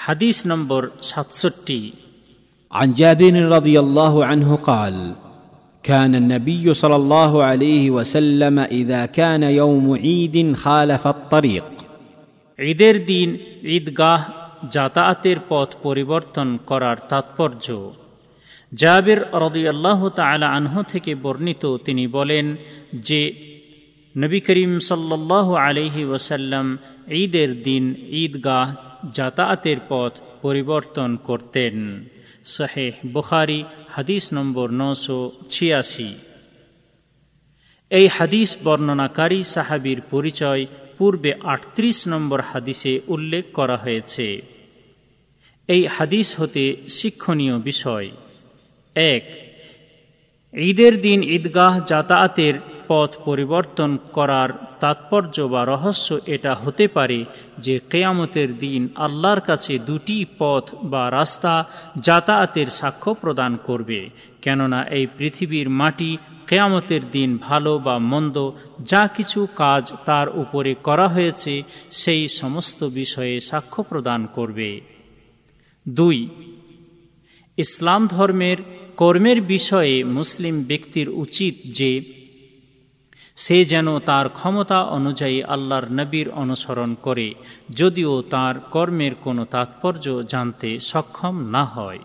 হাদিস নম্বর সাতষট্টি عن جابر رضي الله عنه قال كان النبي صلى الله عليه وسلم اذا كان يوم عيد خالف الطريق ঈদের দিন ঈদগাহ যাতায়াতের পথ পরিবর্তন করার তাৎপর্য জাবির রদিয়াল্লাহ তালা আনহ থেকে বর্ণিত তিনি বলেন যে নবী করিম সাল্লাহ আলহি ওসাল্লাম ঈদের দিন ঈদগাহ যাতায়াতের পথ পরিবর্তন করতেন। শাহেহ বুখারি, হাদিস নম্বর নশো ছিয়াশি। এই হাদিস বর্ণনাকারী সাহাবির পরিচয় পূর্বে আটত্রিশ নম্বর হাদিসে উল্লেখ করা হয়েছে। এই হাদিস হতে শিক্ষণীয় বিষয়। এক, ঈদের দিন ঈদগাহ যাতায়াতের পথ পরিবর্তন করার তাৎপর্য বা রহস্য এটা হতে পারে যে কেয়ামতের দিন আল্লাহর কাছে দুটি পথ বা রাস্তা যাতায়াতের সাক্ষ্য প্রদান করবে। কেননা এই পৃথিবীর মাটি কেয়ামতের দিন ভালো বা মন্দ যা কিছু কাজ তার উপরে করা হয়েছে, সেই সমস্ত বিষয়ে সাক্ষ্য প্রদান করবে। দুই, ইসলাম ধর্মের কর্মের বিষয়ে মুসলিম ব্যক্তির উচিত যে সে যেন তার ক্ষমতা অনুযায়ী আল্লাহর নবীর অনুসরণ করে, যদিও তার কর্মের কোনো তাৎপর্য জানতে সক্ষম না হয়।